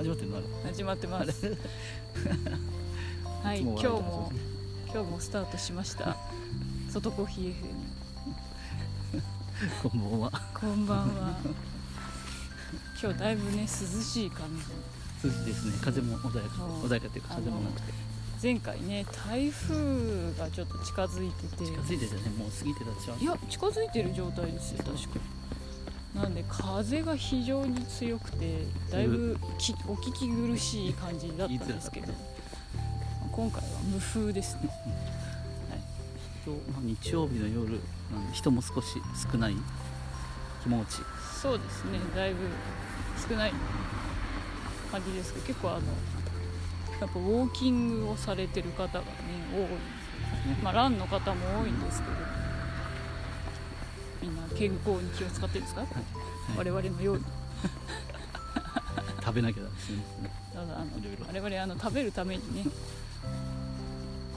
う始まってるのあれ始まってます はい今日も今日もスタートしました。外コーヒー FM こんばんは。こんばんは。今日だいぶね涼しい感じ。そうですね。風も穏やか穏やかというか風もなくて。前回ね台風がちょっと近づいてて。近づいてたね。もう過ぎてたでしょ。いや近づいてる状態ですよ確かなんで風が非常に強くてだいぶきお聞き苦しい感じだったんですけど。言い今回は無風ですね。今日、まあ、日曜日の夜人も少し少ない気持ち。そうですね。だいぶ少ない感じですけど結構あのやっぱウォーキングをされてる方がね多いんですよまあランの方も多いんですけどみんな健康に気を使ってるんですか、はい。我々のように。食べなきゃですね。ただあの我々あの食べるためにね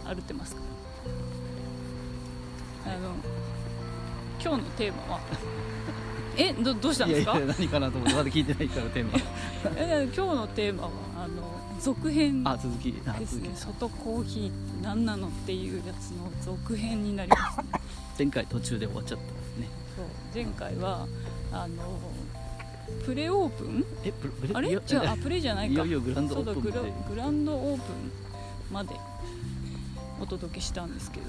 歩ってますから。あの今日のテーマは？えどどうしたんですか？いや何かなと思ってまだ聞いてないからテーマ。え今日のテーマはあの続編あ続き。あです続き。ね外コーヒーって何なのっていうやつの続編になりますね。前回途中で終わっちゃった前回はあのプレオープン？えププレあれ？いやじゃああプレじゃないいかよいよグランドオープンまで。グランドオープンまでお届けしたんですけど。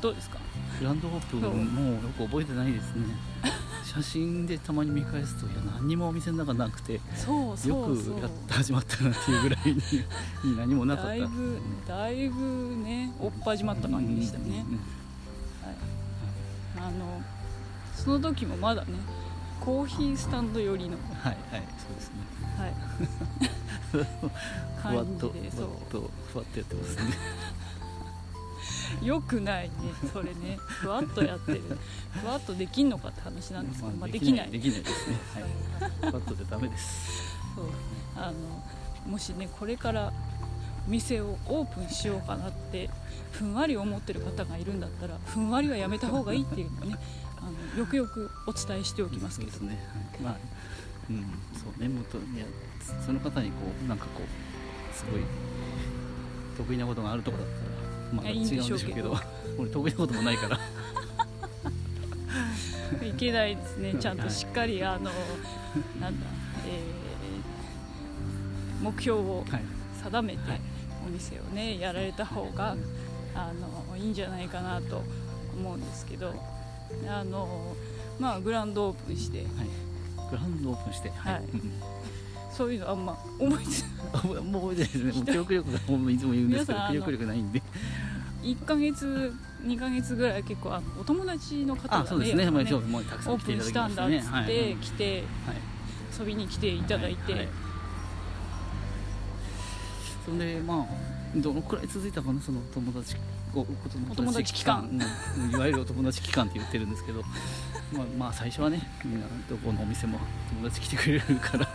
どうですか？グランドオープンもうよく覚えてないですね。写真でたまに見返すといや何にもお店の中なくてそうそよくう。そうやって始まったなっていうぐらいにに何もなかった。だいぶだいぶねおっ始まった感じでしたね、うんはい、あのその時もまだねコーヒースタンド寄りの、はいはいそうですね。はい、ふわっとわっとふわっとやってますね。うよくないねそれね。ふわっとやってる。ふわっとできんのかって話なんですけど、まあ、できないできない。ですね。はい。ふわっとでダメです。そう。あのもしねこれから店をオープンしようかなってふんわり思ってる方がいるんだったらふんわりはやめた方がいいっていうのをねあのよくよくお伝えしておきますけど。そうですね、はい、まあうんそうね。もっといやその方にこうなんかこうすごい得意なことがあるとかだったらまあ違うんでしょうけど 俺得意なこともないから。いけないですね。ちゃんとはいしっかりあのなんだ、えー目標をはい。定めて。はいお店をねやられた方があのいいんじゃないかなと思うんですけどあのまあグランドオープンして。はい。グランドオープンしてはい。うん。そういうのあんま思いつあもうもう覚えてないですね。記憶力がもういつも言うんですけど記憶力ないんで。1ヶ月2ヶ月ぐらい結構あのお友達の方あがそうですね。まあやっぱ今日もうたくさオープンん来ていただきしたんだっつってはい。来てはい。遊びに来ていただいて、ははそんでまあどのくらい続いたかなその友達おお友達期間。うん。いわゆるお友達期間って言ってるんですけど。まあまあ最初はねみんなどこのお店も友達来てくれるから。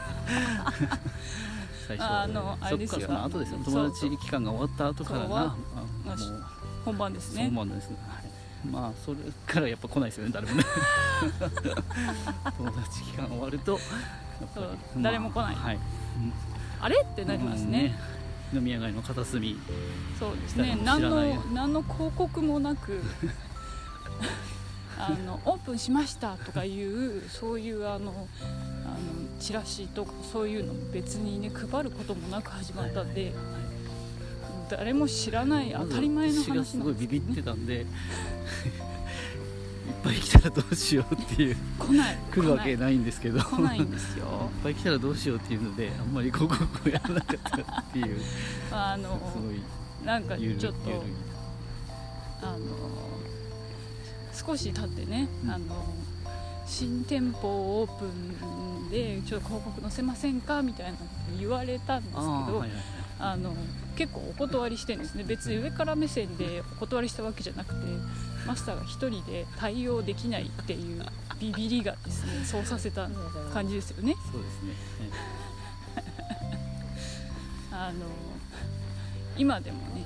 最初はあのあれですよ。そっからその後ですよ。友達期間が終わった後からな。あまあもう本番ですね。なんですね、はい、まあそれからやっぱ来ないですよね誰もね。友達期間終わるとやっぱりそう。誰も来ない。はい、あれ？ってなりますね、うん飲み屋街の片隅。そうですね。何の何の広告もなく あのオープンしましたとかいうそういうあのあのチラシとかそういうの別にね配ることもなく始まったんで、誰も知らない当たり前のまず私が話すごいビビってたんでぱい来たらどうしようっていう来ない。来るわけ来ないんですけど。来ないんですよ。ぱい来たらどうしようっていうのであんまり広告をやらなかったっていう。あのすごいなんかちょっとあの少し経ってね、うん。あの新店舗オープンでちょっと広告載せませんかみたいな言われたんですけどはいはいあの結構お断りしてるんですね。別に上から目線でお断りしたわけじゃなくてマスターが1人で対応できないっていうビビりがですねそうさせた感じですよね。そうですね、あの今でもね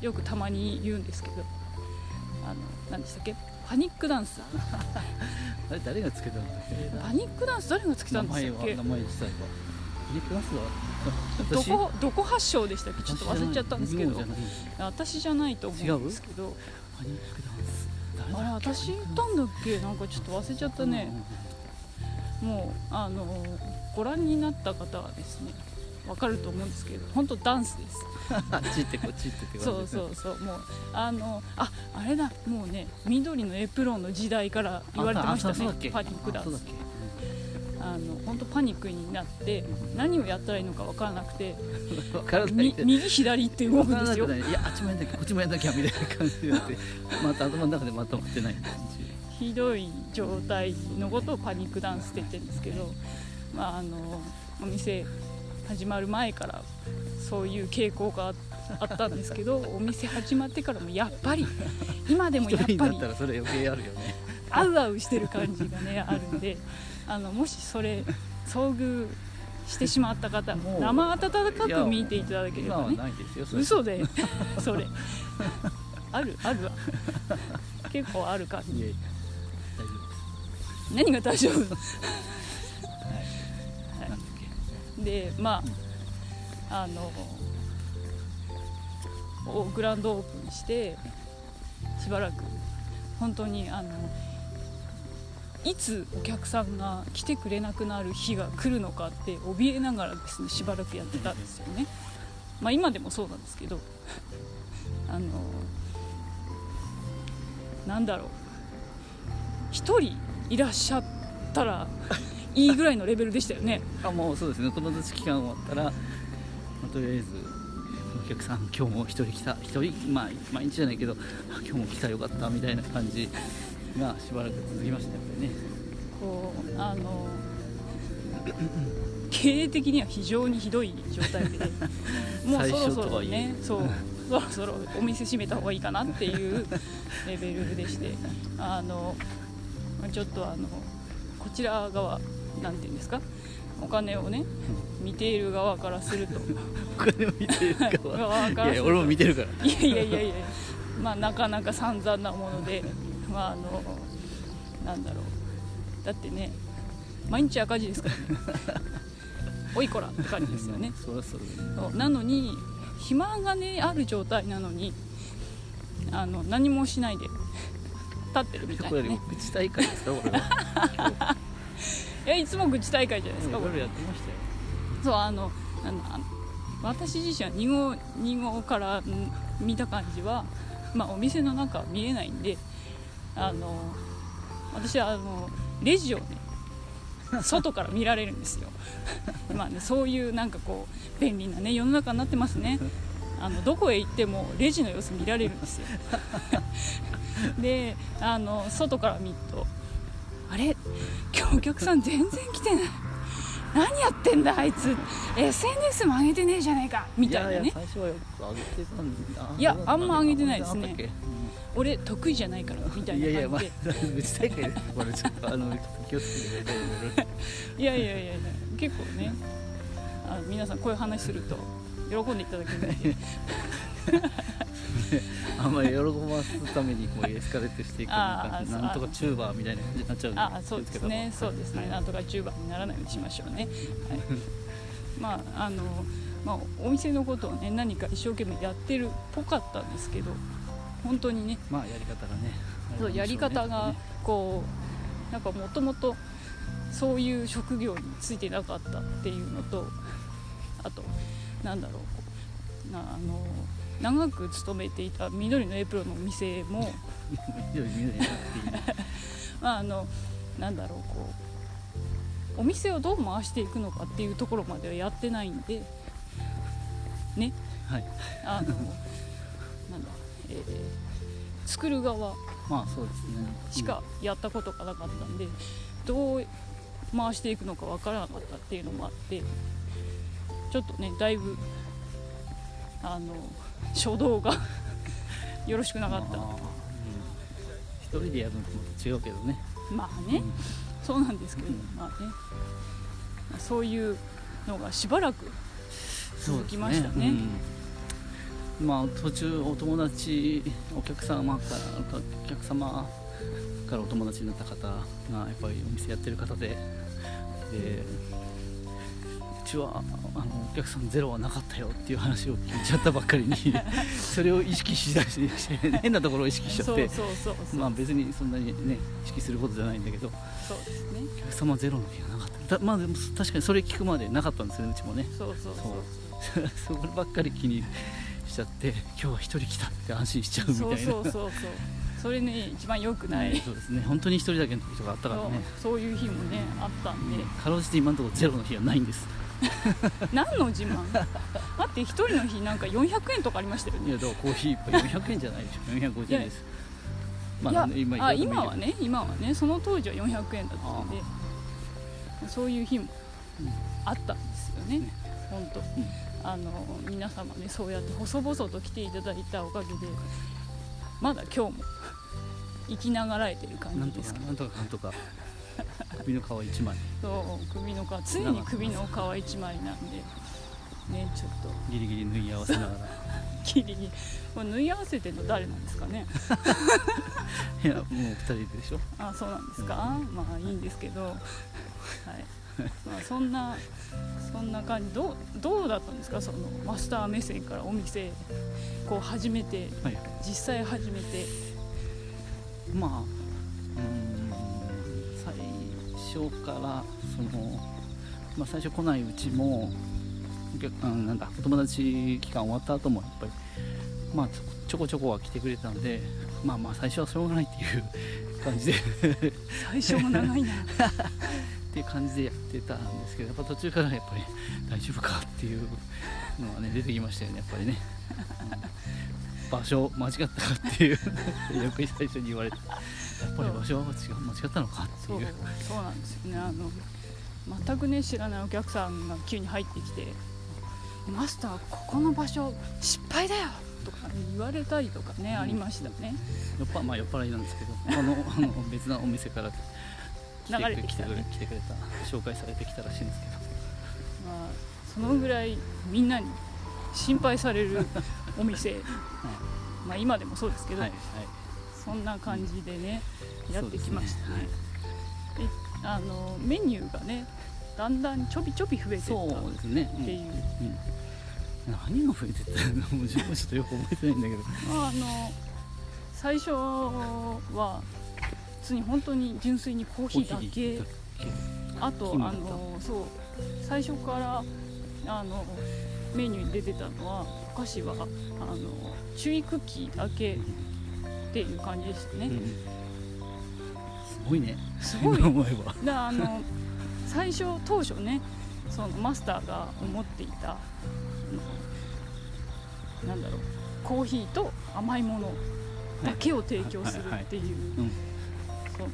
よくたまに言うんですけどあの何でしたっけ？パニックダンス。あれ誰がつけたんだっけ？パニックダンス誰がつけたんでしたっけ？名前自体はパニックダンスは？ど私？こどこ発祥でしたっけ？ちょっと忘れちゃったんですけど。私じゃない。と思うんですけどパニックダンスあれ私行ったんだっけ？なんかちょっと忘れちゃったね、もうあのご覧になった方はですねわかると思うんですけど本当ダンスです。あっち行ってこっち行って。そうそうそう。もうあのああれだ。もうね緑のエプロンの時代から言われてましたね。パニックダンスあの本当パニックになって何をやったらいいのかわからなくて右左って動くんですよ。い。いやあっちもやんなきゃこっちもやんなきゃみたいな感じになって また頭の中でまとまってない感ひどい状態のことをパニックダンスって言ってるんですけど、まあ、あのお店始まる前からそういう傾向があったんですけどお店始まってからもやっぱり今でもやっぱり ったらそれ余計あるよねあうあうしてる感じがね あるんであのもしそれ遭遇してしまった方生温かく見ていただければね。嘘で それ。あるあるわ。結構ある感じ。何が大丈夫？でまああのおグランドオープンしてしばらく本当にあのいつお客さんが来てくれなくなる日が来るのかって怯えながらですねしばらくやってたんですよね。まあ今でもそうなんですけど あのなんだろう。一人いらっしゃったらいいぐらいのレベルでしたよね。あもうそうですね。友達期間終わったら、まあとりあえずお客さん今日も一人来た一人まあ毎日じゃないけど今日も来たよかったみたいな感じがしばらく続きましたやっぱりね。こうあの経営的には非常にひどい状態で もうそろそろねそうそろそろお店閉めた方がいいかなっていうレベルでしてあのちょっとあのこちら側なんていうんですか？お金をね見ている側からすると。お金を見てる側。側からいや俺も見てるから。いやいやいやいや。まあなかなか散々なものでまああのなんだろう。だってね毎日赤字ですから。ねおいこらって感じですよね。そりゃそう。だねなのに暇がねある状態なのにあの何もしないで立ってるみたいなね。愚痴大会ですかこれは。いやいつも愚痴大会じゃないですかこれ。やってましたよ。そうあの私自身は2号 ,2 号からん見た感じは、まあ、お店の中は見えないんであの私はあのレジをね外から見られるんですよ。まあ、ね、そういうなんかこう便利な、ね、世の中になってますね。あのどこへ行ってもレジの様子見られるんですよ。であの外から見るとあれ？今日お客さん全然来てない。何やってんだあいつ。SNS も上げてねえじゃねえか。みたいなね。やや最初はよく上げてたんだ。いやあんま上げてないですね。あったっけ？俺得意じゃないからみたいいやいやまあな感じで愚痴大会でこれちょっとあの気をつけてくださいいやいやいや結構ねあの皆さんこういう話すると喜んでいただけるので あんまり喜ばすためにこうエスカレートしていくなんかなんとかチューバーみたいな感じになっちゃうんであそうですね。そうですね。なんとか10番にならないようにしましょうね、はい、まああのまあ、お店のことをね何か一生懸命やってるっぽかったんですけど本当にね。まあやり方がねそうやり方がこうなんかもともとそういう職業についてなかったっていうのとあとなんだろうなあの長く勤めていた緑のエプロンのお店も まああのなんだろうこうお店をどう回していくのかっていうところまではやってないんでね。はい。あのなんだ、えー作る側まあそうですね。しかやったことがなかったんでどう回していくのかわからなかったっていうのもあってちょっとねだいぶあの初動が。よろしくなかった。まあうん。一人でやるのとまた違うけどね。まあね。そうなんですけど、うん。まあね。そういうのがしばらく続きましたね。うん。まあ途中お友達お客様からお客様からお友達になった方がやっぱりお店やってる方ででうちちはあのお客さんゼロはなかったよっていう話を聞いちゃったばっかりに それを意識しだして 変なところを意識しちゃってそうそうそうそう。まあ別にそんなにね意識することじゃないんだけどそうですね。お客様ゼロの日はなかった。だまあでも確かにそれ聞くまでなかったんですよねうちもね。そうそうそう。そ ればっかり気にしちゃって今日は一人来たって安心しちゃうみたいな。そうそうそうそう。それね一番良くない、そうですね。本当に一人だけの時とかあったからね。そうそういう日もねあったんで、かろうじて今のところゼロの日はないんです 何の自慢？だって一人の日なんか400円とかありましたよね。いやだからコーヒー一杯400円じゃないでしょ。450円です。いやあ今あ今はね今はねその当時は400円だったんでそういう日もあったんですよね。ね。本当、ん。あの皆様ねそうやって細々と来ていただいたおかげでまだ今日も生きながらえてる感じですかなんとかなんとか 首の皮一枚。そう首の皮。常に首の皮一枚なんで。ねちょっと。ギリギリ縫い合わせながら。ギリギリ。縫い合わせてるの誰なんですかね。いやもう二人でしょ。あそうなんですか、まあいいんですけど、はい。まあ、そんなそんな感じ。どうどうだったんですか？そのマスター目線からお店こう始めて。はいはい。実際始めて。まあうーん。最初からその、まあ、最初来ないうちもお客うんなんだお友達期間終わった後もやっぱりまあちょこちょこは来てくれたのでまあまあ最初はしょうがないっていう感じで最初も長いなっていう感じでやってたんですけどやっぱ途中からやっぱり大丈夫かっていうのがね出てきましたよねやっぱりね、う ん場所間違ったかっていう よく最初に言われてやっぱり場所は違う間違ったのかっていう。そうなんですよね。あの全くね知らないお客さんが急に入ってきて「マスターここの場所失敗だよ!」とか言われたりとかね、ありましたね。酔っぱまあ酔っ払いなんですけど あのあの別なお店から来て流れてくれ来てくれた紹介されてきたらしいんですけど。まあ、そのぐらいみんなに心配されるお店、まあ、今でもそうですけど、はいはいそんな感じでねやってきましたね。ね。であのメニューがねだんだんちょびちょび増えていったそうですね、うん。っていう、うん。何が増えてったのもう自分もちょっとよく覚えてないんだけど。まあ、あの最初は普通に本当に純粋にコーヒーだけ。だあとあのそう。最初からあのメニューに出てたのはお菓子はあのチュイクッキーだけっていう感じでしたね、うんすごいね。すごい。今思えば。であの最初当初ねそのマスターが思っていたなんだろうコーヒーと甘いものだけを提供するっていううん。その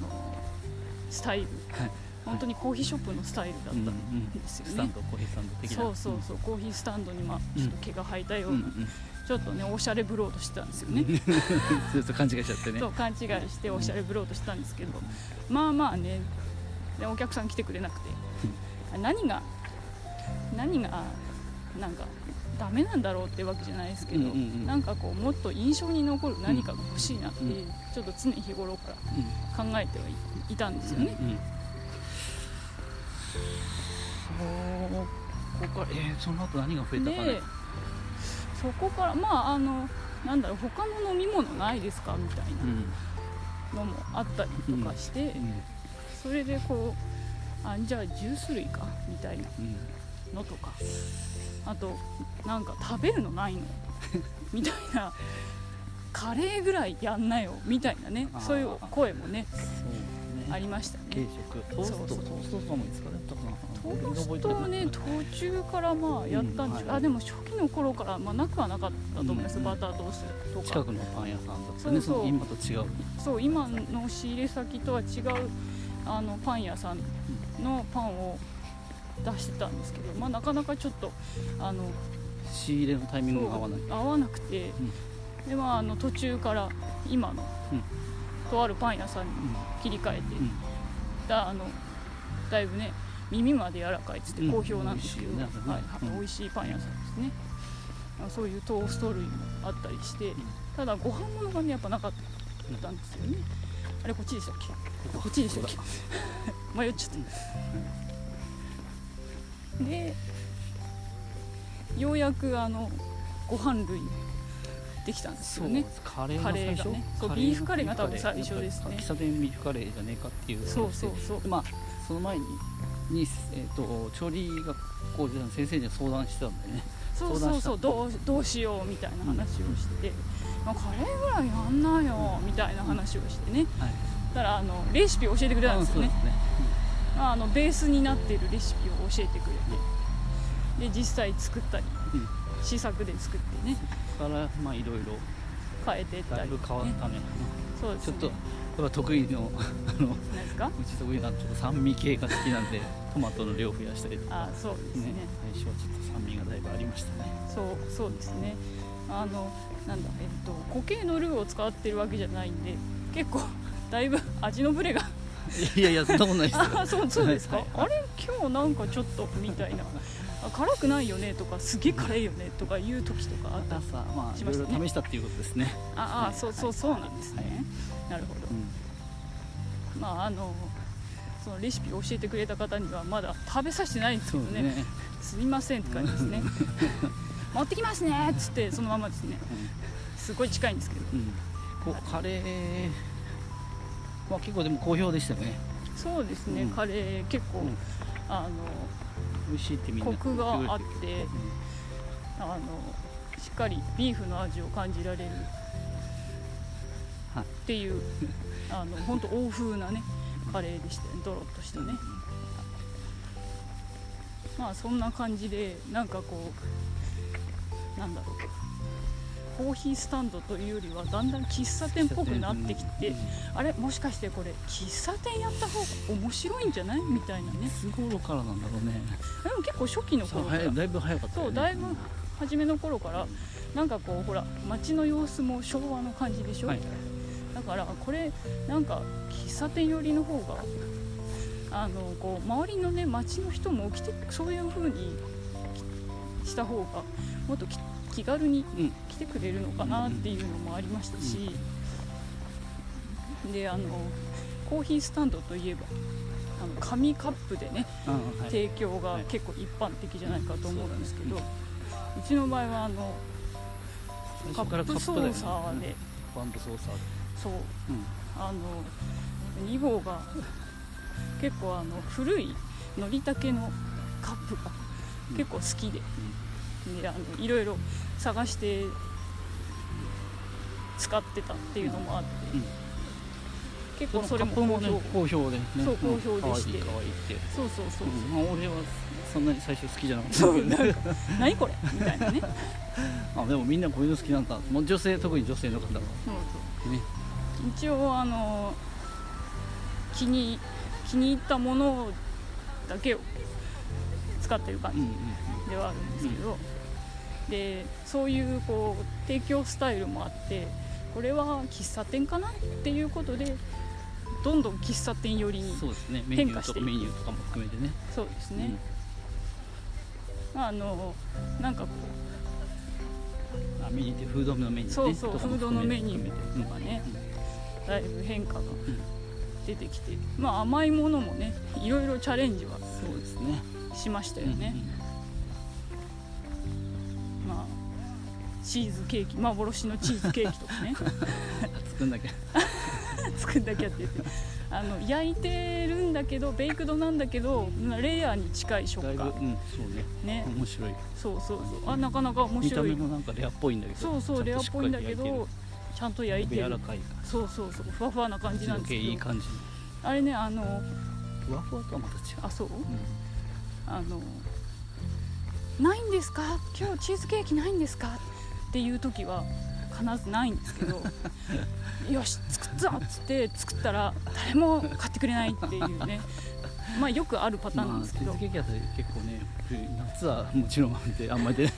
スタイル、はい。本当にコーヒーショップのスタイルだったうんうんん。ですよスタンね、ドコーヒースタンド的な。そうそうそう、コーヒースタンドにまあうんちょっと毛が生えたような、うんうんちょっとねおしゃれブロードしてたんですよね、ちょっと勘違いしちゃってね。そう勘違いしておしゃれブロードしてたんですけど、まあまあね。でお客さん来てくれなくて、何が何がなんかダメなんだろうってわけじゃないですけど、うんうんうん。なんかこうもっと印象に残る何かが欲しいなって、うん。ちょっと常日頃からうん考えてはいいたんですよね。うんそうここからえー、その後何が増えたかね。でそこからまああのなんだろう他の飲み物ないですか？みたいうん。なのもあったりとかして、うん。それでこうあじゃあジュース類か？みたいなうん。のとか。あとなんか食べるのないの？みたいな。カレーぐらいやんなよ？みたいなね。そういう声もねありました軽ね食トーストそうそうトーストとかもいつからやったかなトーストはね途中からまあやったんですうんはいあでも初期の頃からまあなくはなかったと思います、うんバタートーストとか近くのパン屋さんだったねそう今と違うそう今の仕入れ先とは違うあのパン屋さんのパンを出してたんですけど、まあ、なかなかちょっとあの仕入れのタイミングが合わない合わなくて、でまあ、あの途中から今の、うんとあるパン屋さんに切り替えて、うん。だあのだいぶね耳まで柔らかいっつってうん。好評なんですけど、美味しいよねはい。うん。美味しいパン屋さんですね。あそういうトースト類もあったりして、ただご飯物がねやっぱなかったんですよね、あれこっちでしたっけ？こっちでしたっけ？迷っちゃった。でようやくあのご飯類できたんですよね。カレーがねそうビーフカレーが多分最初？ですね喫茶店ビーフカレーじゃねえかっていうそうそう。そうまあその前にに、えー、と調理学校で先生に相談してたんでね。そうそうそう。どうどうしようみたいな話をして、まあカレーぐらいやんなよみたいな話をしてね。はい。だからあのレシピを教えてくれたんですよね。あそうですね。まああのベースになっているレシピを教えてくれて。で実際作ったり。うんうん試作で作ってね。だからまあいろいろ。変えていったり。だいぶ変わったね。そうですね。ちょっとこれは得意のあの何ですか？うち得意なちょっと酸味系が好きなんでトマトの量増やしたりとか。あそうですね。ね最初はちょっと酸味がだいぶありましたね。そうそうですね。あのなんだえっと固形のルーを使ってるわけじゃないんで結構 だいぶ味のブレが。いやいやそんなことないですよ。あそうそうですか、はい。あれ？今日なんかちょっとみたいなあ辛くないよねとかすげえ辛いよねとかいう時とかあった？りしましたね。ろ試したっていうことですね。ああはい。そうそうそうなんですね、なるほど、うん。まああのそのレシピを教えてくれた方にはまだ食べさせてないんですけどねね。すみませんって感じですね。持ってきますねっつってそのままですね。すごい近いんですけど。うん。こうカレーは結構でも好評でしたよね。そうですね、うん。カレー結構、うん。あの美味しいってみんなコクがあってあのしっかりビーフの味を感じられる。はい。っていうあの本当欧風なねカレーでしたよね。ドロッとしたね、まあそんな感じでなんかこうなんだろうコーヒースタンドというよりはだんだん喫茶店っぽくなってきて、うん。あれもしかしてこれ喫茶店やった方が面白いんじゃない？みたいなね。いつ頃からなんだろうね。でも結構初期の頃から。だいぶ早かったよね。そうだいぶ初めの頃からなんかこうほら街の様子も昭和の感じでしょ、はい。だからこれなんか喫茶店寄りの方があのこう周りのね街の人も来てそういう風にきした方がもっとき気軽にうん。来てくれるのかなっていうのもありましたし、であのコーヒースタンドといえばあの紙カップでねあはい。提供が結構一般的じゃないかと思うんですけど、うちの場合はあのカップ操カップだよね作で、バンそう。うん。あの2号が結構あの古いのりたけのカップが結構好きで,、であのいろいろ探して使ってたっていうのもあって、うん結構それも好評、ね好評でね。そう好評でして。いいって。そうそうそうう。ん。まあ俺はそんなに最初好きじゃなかった。そうけどか何これ？みたいなね。あでもみんなこういうの好きなんだ。もう女性特に女性の方は。そうそう。ね。一応あの気に気に入ったものだけを使ってる感うんうんじではあるんですけど、でそういうこう提供スタイルもあってこれは喫茶店かなっていうことでどんどん喫茶店寄りにそうですね。メニュー変化して。メニューとかも含めてね。そうですね、まああのなんかこうんあメニューってフードのメニューね。そうそうフードのメニューとかね。うだいぶ変化が出てきて、まあ甘いものもねいろいろチャレンジはうんそうですね。しましたよね、まあチーズケーキ幻のチーズケーキとかね。うん作んなきゃ。作んなきゃって言って。あの焼いてるんだけどベイクドなんだけどレアに近い食感。うんそうね。ね。面白い。そうそうそう。あなかなか面見た白い目もなんかレアっぽいんだけどそうそうレアっぽいんだけどちゃんと焼いて柔らかい感そうそうそう。ふわふわな感じじなんですけど。いい感じあれねあのふわふわとはまた違う。あそう？うん。あのないんですか？今日チーズケーキないんですか？っていう時は必ずないんですけど よし作ったっつって作ったら誰も買ってくれないっていうね。まあよくあるパターンなんですけど、まあ、チーズケーキだと結構ね冬夏はもちろんであんまり出ない。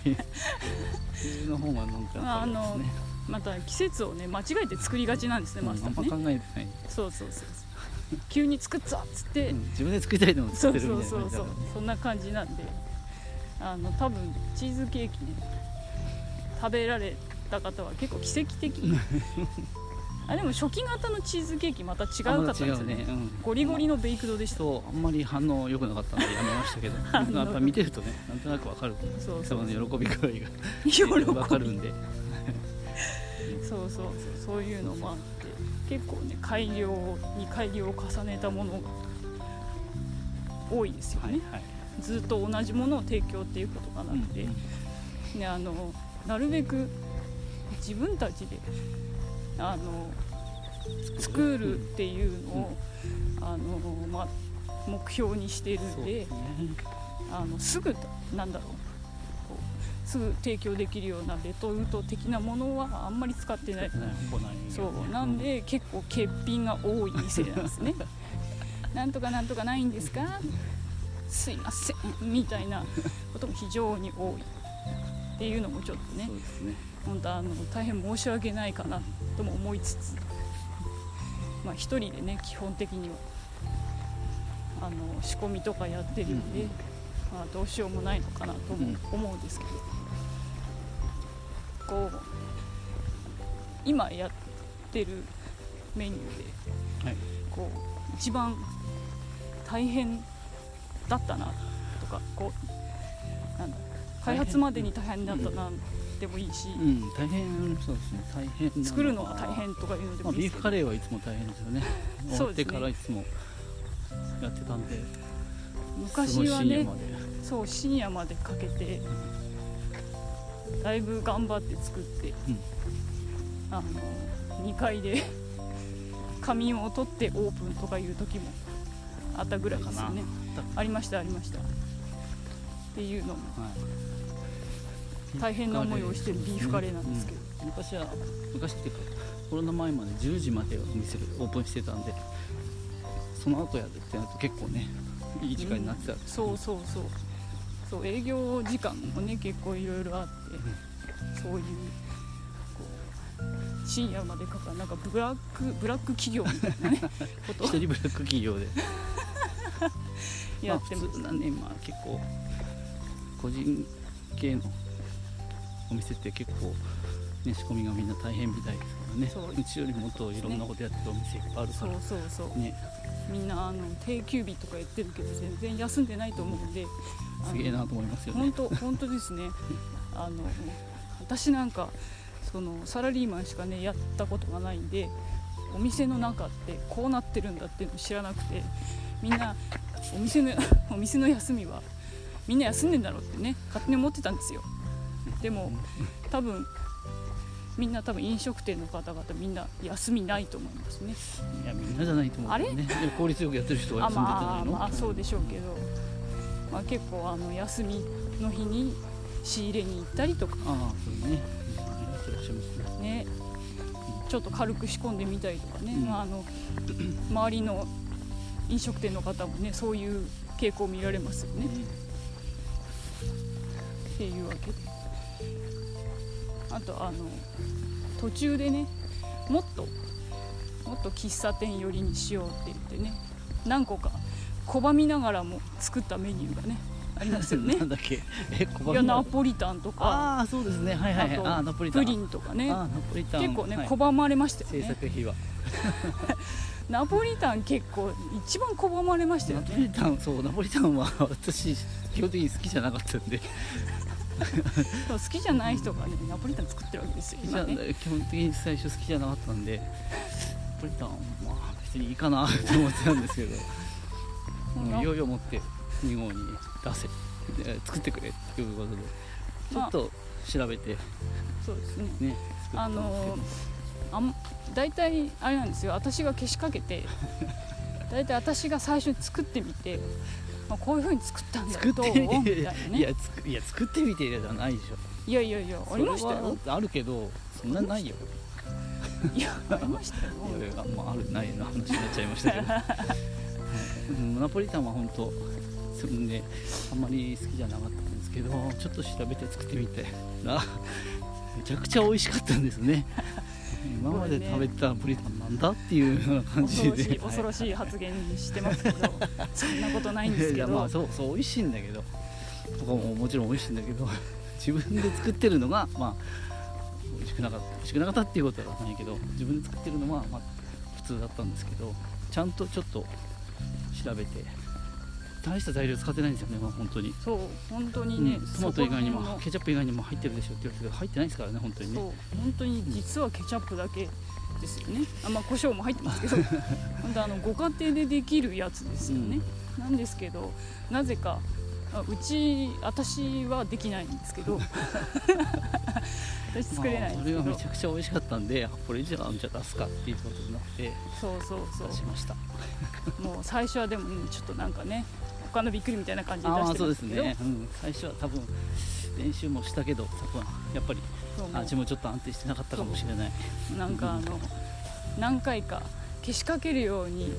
冬の方がなんかまああのまた季節をね間違えて作りがちなんですねマスタうんあんまーね考えてない、そうそうそうそう。急に作ったっつって、うん自分で作りたいのをそう作ってるみたいなそうそうそう。そんな感じなんで。あの多分チーズケーキね食べられた方は結構奇跡的。あでも初期型のチーズケーキまた違うかったんですよねね、うん、ゴリゴリのベイクドでした。そうあんまり反応良くなかったんでやめましたけど。やっぱ見てるとねなんとなくわかる。そうその喜び具合がわかるんで。そうそう。そうそういうのもあって結構ね改良に改良を重ねたものが多いですよね、はいはい。ずっと同じものを提供っていうことがなくて、ね、あのなるべく自分たちであの作るっていうのを、あのまあ、目標にしているんでね。あのすぐなんだろうこうすぐ提供できるようなレトルト的なものはあんまり使ってない。そう。なんで結構欠品が多い店なんですね。なんとかなんとかないんですかすいません。みたいなことも非常に多いっていうのもちょっとねそうですね。本当あの大変申し訳ないかなとも思いつつまあ一人でね基本的にはあの仕込みとかやってるんで、うんまあ、どうしようもないのかなともうん思うんですけど、こう今やってるメニューではい。こう一番大変だったなとかこう開発までに大変だったなでもいいし、うん大変そうですね大変作るのが大変とかいうのでまあ、ビーフもいいですけど。カレーはいつも大変ですよね。終わってからいつもやってたんで。昔はねすごい深夜まで。そう深夜までかけてだいぶ頑張って作って、うん。あの2階で仮眠を取ってオープンとかいう時もあったぐらいですよね。ありましたありました。っていうのも。はい大変な思いをしてるビーフカレーなんですけど、うん昔は昔っていうかコロナ前まで10時までお店オープンしてたんでその後やるってなると結構ねいい時間になってた、そうそうそう。そう営業時間もね結構いろいろあって、そういう深夜までかかるなんかブラックブラック企業みたいなね こと。を一人ブラック企業で。やってますまあ普通なねまあ結構個人系のお店って結構ね仕込みがみんな大変みたいですからね。そううちよりもっといろんなことやってるお店いっぱいあるから。そうそうそう。ね。みんなあの定休日とか言ってるけど全然休んでないと思うんで。すげえなと思いますよね。本当本当ですね。あの私なんかそのサラリーマンしかねやったことがないんでお店の中ってこうなってるんだっていうの知らなくてみんなお店の お店の休みはみんな休んでんだろうってね勝手に思ってたんですよでも多分みんな多分飲食店の方々みんな休みないと思いますね。いやみんなじゃないと思うけどね。でも効率よくやってる人があ休んでんじゃまあまあそうでしょうけど、まあ、結構あの休みの日に仕入れに行ったりとか。ああそうね。ね。ね。ちょっと軽く仕込んでみたりとかね、うん。まあ、あの周りの飲食店の方もねそういう傾向見られますよね、っていうわけであとあの途中でねもっともっと喫茶店寄りにしようって言ってね何個か拒みながらも作ったメニューがねありますよね。なんだっけ？え小いやナ判ポリタンとか。ああそうですね。はいはいはい。あとああナポリタン。プリンとかね。ああナポリタン。結構ね、はい。拒まれましたよ制ね作費は。ナポリタン結構一番拒まれましたよナポねリタンそうナポリタンは私基本的に好きじゃなかったんで 好きじゃない人がねナポリタン作ってるわけですよ今ね。基本的に最初好きじゃなかったんでナポリタンはまあ別にいいかなと思ってたんですけど。うん。いよいよ持って2号に出せで作ってくれっていうことでちょっと調べてそうですね。ね作ったんですけど、あのあん大体あれなんですよ。私がけしかけて大体私が最初に作ってみて、まあ、こういう風に作ったんだ作っていなね。いやいや作ってみてじゃないでしょ。いやいやいやありましたよ。あるけどそんなないよ。いやありましたよ。いやいやまああるないの話になっちゃいましたけど、ナポリタンは本当そんであんまり好きじゃなかったんですけどちょっと調べて作ってみて。らめちゃくちゃ美味しかったんですね今まで食べたナポリタンなんだっていうような感じで。恐ろしい発言してますけどそんなことないんですいやまけどあそうそう美味しいんだけど。とかももちろん美味しいんだけど。自分で作ってるのがまあ味しくなかった美味しくなかったっていうことはないけど自分で作ってるのはまあ普通だったんですけどちゃんとちょっと調べて大した材料使ってないんですよね、まあ、本当に、そう本当にね、うんトマト以外にもケチャップ以外にも入ってるでしょって言われてるけど入ってないですからね本当に。そうね本当に実はケチャップだけですよね。あまあ胡椒も入ってますけど。本当あのご家庭でできるやつですよね、なんですけどなぜかあうち私はできないんですけど。私作れないんまあですけど。それがめちゃくちゃ美味しかったんであこれじゃあじゃあ出すかっていうことになってそうそうそう。出しました。もう最初はでも、うんちょっとなんかね他のびっくりみたいな感じで出してああそうまけど。ですすね、うん、最初は多分練習もしたけど多分やっぱり味もちょっと安定してなかったかもしれない。なんかあの何回かけしかけるように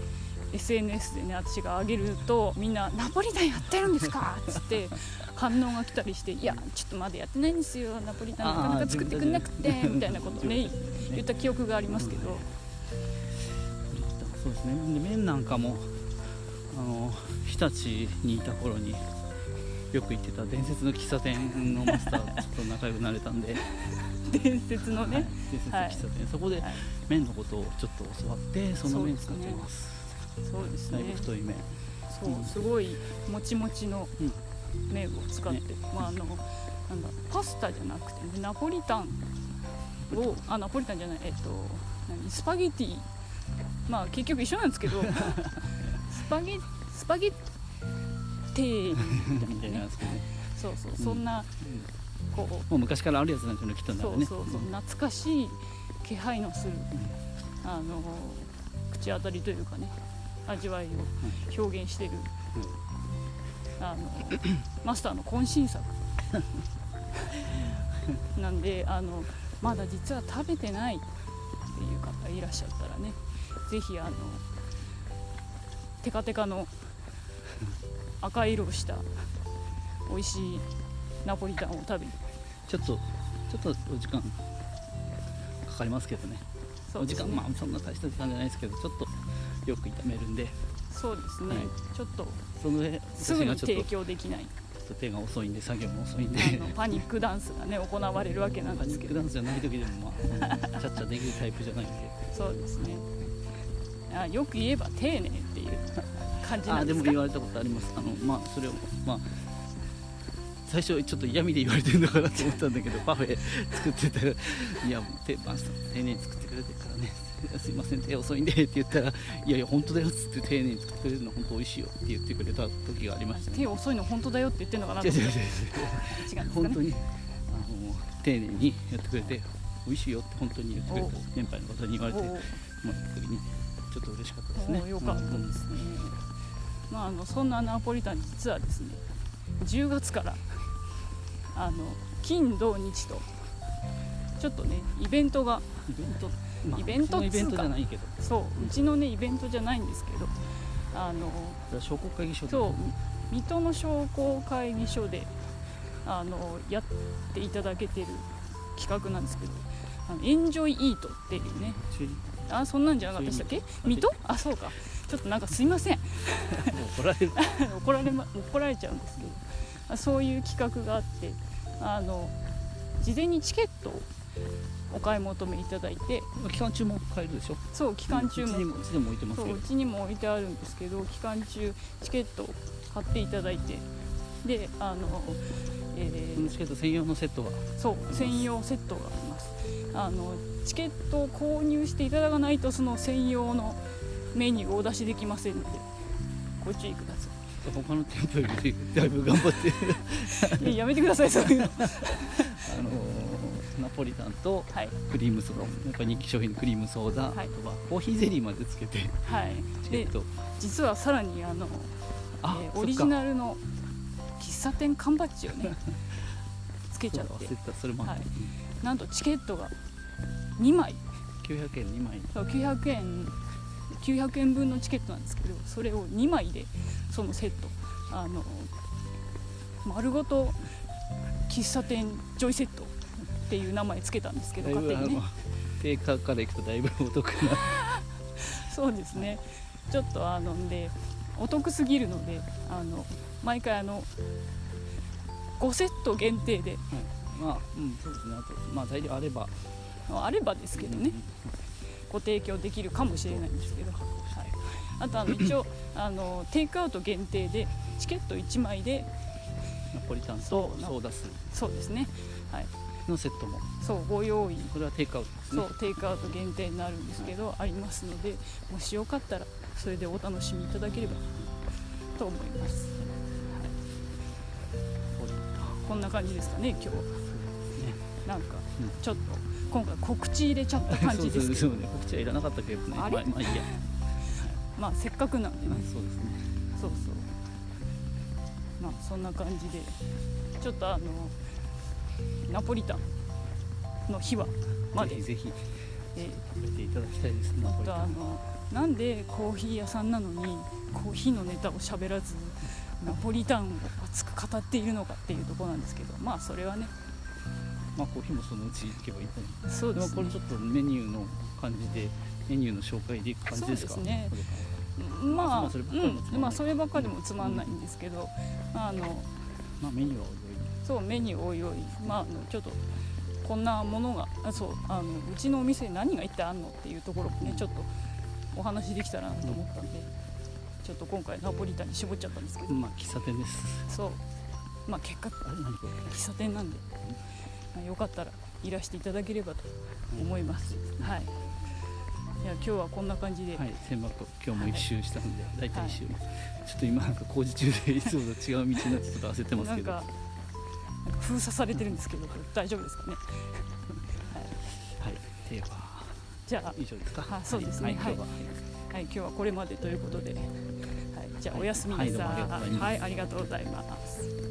SNS でね私が上げるとみんな「ナポリタンやってるんですか?」っつって 反応が来たりして「いやちょっとまだやってないんですよ。ナポリタンなかなか作ってくれなくて」みたいなこと をね。言った記憶がありますけど。そうですね。で麺なんかもあの日立にいた頃によく行ってた伝説の喫茶店のマスターと仲良くなれたんで、伝説のはい。ね、伝説の喫茶店、そこではい麺のことをちょっと教わってその麺使ってます。そうですだいぶね太い麺そうすごいもちもちのうん。麺を使って、まああのなんだパスタじゃなくて、ね、ナポリタンをあナポリタンじゃないえっと何スパゲティ。まあ結局一緒なんですけど。ス パゲスパゲティみたいなね、そうそう、ん。そんなうんこう。もう昔からあるやつなんですよねきっとね。そうそうそう懐かしい気配のするあの口当たりというかね味わいを表現してる、あの マスターの渾身作。なんであのまだ実は食べてないっていう方いらっしゃったらねぜひあのテカテカの赤色をした美味しいナポリタンを食べに。ちょっとちょっとお時間かかりますけどね。お時間まあそんな大した時間じゃないですけどちょっとよく炒めるんで。そうですね、はい。ちょっとその上すぐに提供できない。っと手が遅いんで作業も遅いんで。あのパニックダンスがね行われるわけなんパですけど。ニックダンスじゃない時でもまあ ちゃっちゃできるタイプじゃないんで。そうですねあよく言えば丁寧っていう感じなあんですか？でも言われたことあります。あのまあそれをまあ最初ちょっと嫌味で言われてるのかなと思ったんだけど パフェ作ってたら「いや手マスター丁寧に作ってくれてるからね。すいません手遅いんで」って言ったら「いやいや本当だよ」っつって丁寧に作ってくれるの本当美味しいよって言ってくれた時がありましたね。手遅いの本当だよって言ってるのかなと違う違う違う思って違う本当にあの丁寧にやってくれて美味しいよって本当に言ってくれた年配の方に言われておもらった時にちょっと嬉しかったですおね。およかったですね、まあ、あのそんなナポリタン実はですね10月からあの金土日とちょっとねイベントがイベント、まあイベントイベントじゃないけど。そううちのねイベントじゃないんですけどあの商工会議所で。そう水戸の商工会議所であのやっていただけてる企画なんですけど「あのエンジョイイート」っていうねあそんなんじゃなかったでしたっけ水戸あそうか。ちょっとなんかすいません。怒られる。怒られ、ま、怒られちゃうんですけど。あそういう企画があってあの事前にチケットをお買い求めいただいて。期間中も買えるでしょ？そう期間中もうちにも置いてますけど。そううちにも置いてあるんですけど期間中チケットを買っていただいて。であの、えーチケット専用のセットが。そう専用セットがあります。あのチケットを購入していただかないとその専用のメニューをお出しできませんのでご注意くださ他の店舗よりだいぶ頑張って。いいややめてくださいそういうの。あのナポリタンとはい。クリームソーダ。やっぱ人気商品のクリームソーダ、はい。あとはコーヒーゼリーまでつけて。はい。でチケット。実はさらにあの、あえーオリジナルの喫茶店缶バッジをね つけちゃって。それてたそれもはい。なんとチケットが2枚。900円2枚。そう900円900円分のチケットなんですけどそれを2枚でそのセット。あの丸ごと喫茶店ジョイセットっていう名前つけたんですけど勝手にね。定価からいくとだいぶお得な。そうですね。ちょっとあのでお得すぎるのであの毎回あの5セット限定で、まあうんそうですね。あとまあ材料あれば。あればですけどね。ご提供できるかもしれないんですけど、はい、あとあの 一応あのテイクアウト限定でチケット1枚で。ナポリタンとソーダス。そうですね。はい。のセットも。そうご用意。これはテイクアウトですね。そうテイクアウト限定になるんですけど、ありますのでもしよかったらそれでお楽しみいただければと思いますこんな感じですかね今日。なんかうん。ちょっと今回告知入れちゃった感じです。けどそうそうそうね。告知はいらなかったけどねあれ？まあ、まあいいや、まあせっかくなんでね。そうですね。そうそう。まあそんな感じで。ちょっとあのナポリタンの日はまで。ぜひぜひ。え食べていただきたいですナーあとあのなんでコーヒー屋さんなのにコーヒーのネタを喋らずナポリタンを熱く語っているのかっていうところなんですけどまあそれはね。まあコーヒーもそのうち行けばいいと思います。そうですね。これちょっとメニューの感じでメニューの紹介でいく感じですか？そうですね。まあ、まあそればっかりもつまんない。うん、まあそればっかりもつまんないんですけど、あのまあメニューはおいそうメニューおいおい、まあ、あのちょっとこんなものがあそうあのうちのお店に何が一体あんのっていうところもねちょっとお話できたらなと思ったんで、ちょっと今回ナポリタンに絞っちゃったんですけど、まあ喫茶店です。そう。まあ結果喫茶店なんで、まあ、よかったらいらしていただければと思います、はい。い。や今日はこんな感じで、はい、千箱今日も一周したんで、大体一周、ちょっと今なんか工事中でいつもと違う道になってちょっと焦ってますけど、なんか封鎖されてるんですけどこれ大丈夫ですかね？はい、ではじゃあ以上ですか？あそうですね。はい、今日は、はい、今日はこれまでということで、はい、じゃあおやすみなさい。はいありがとうございます。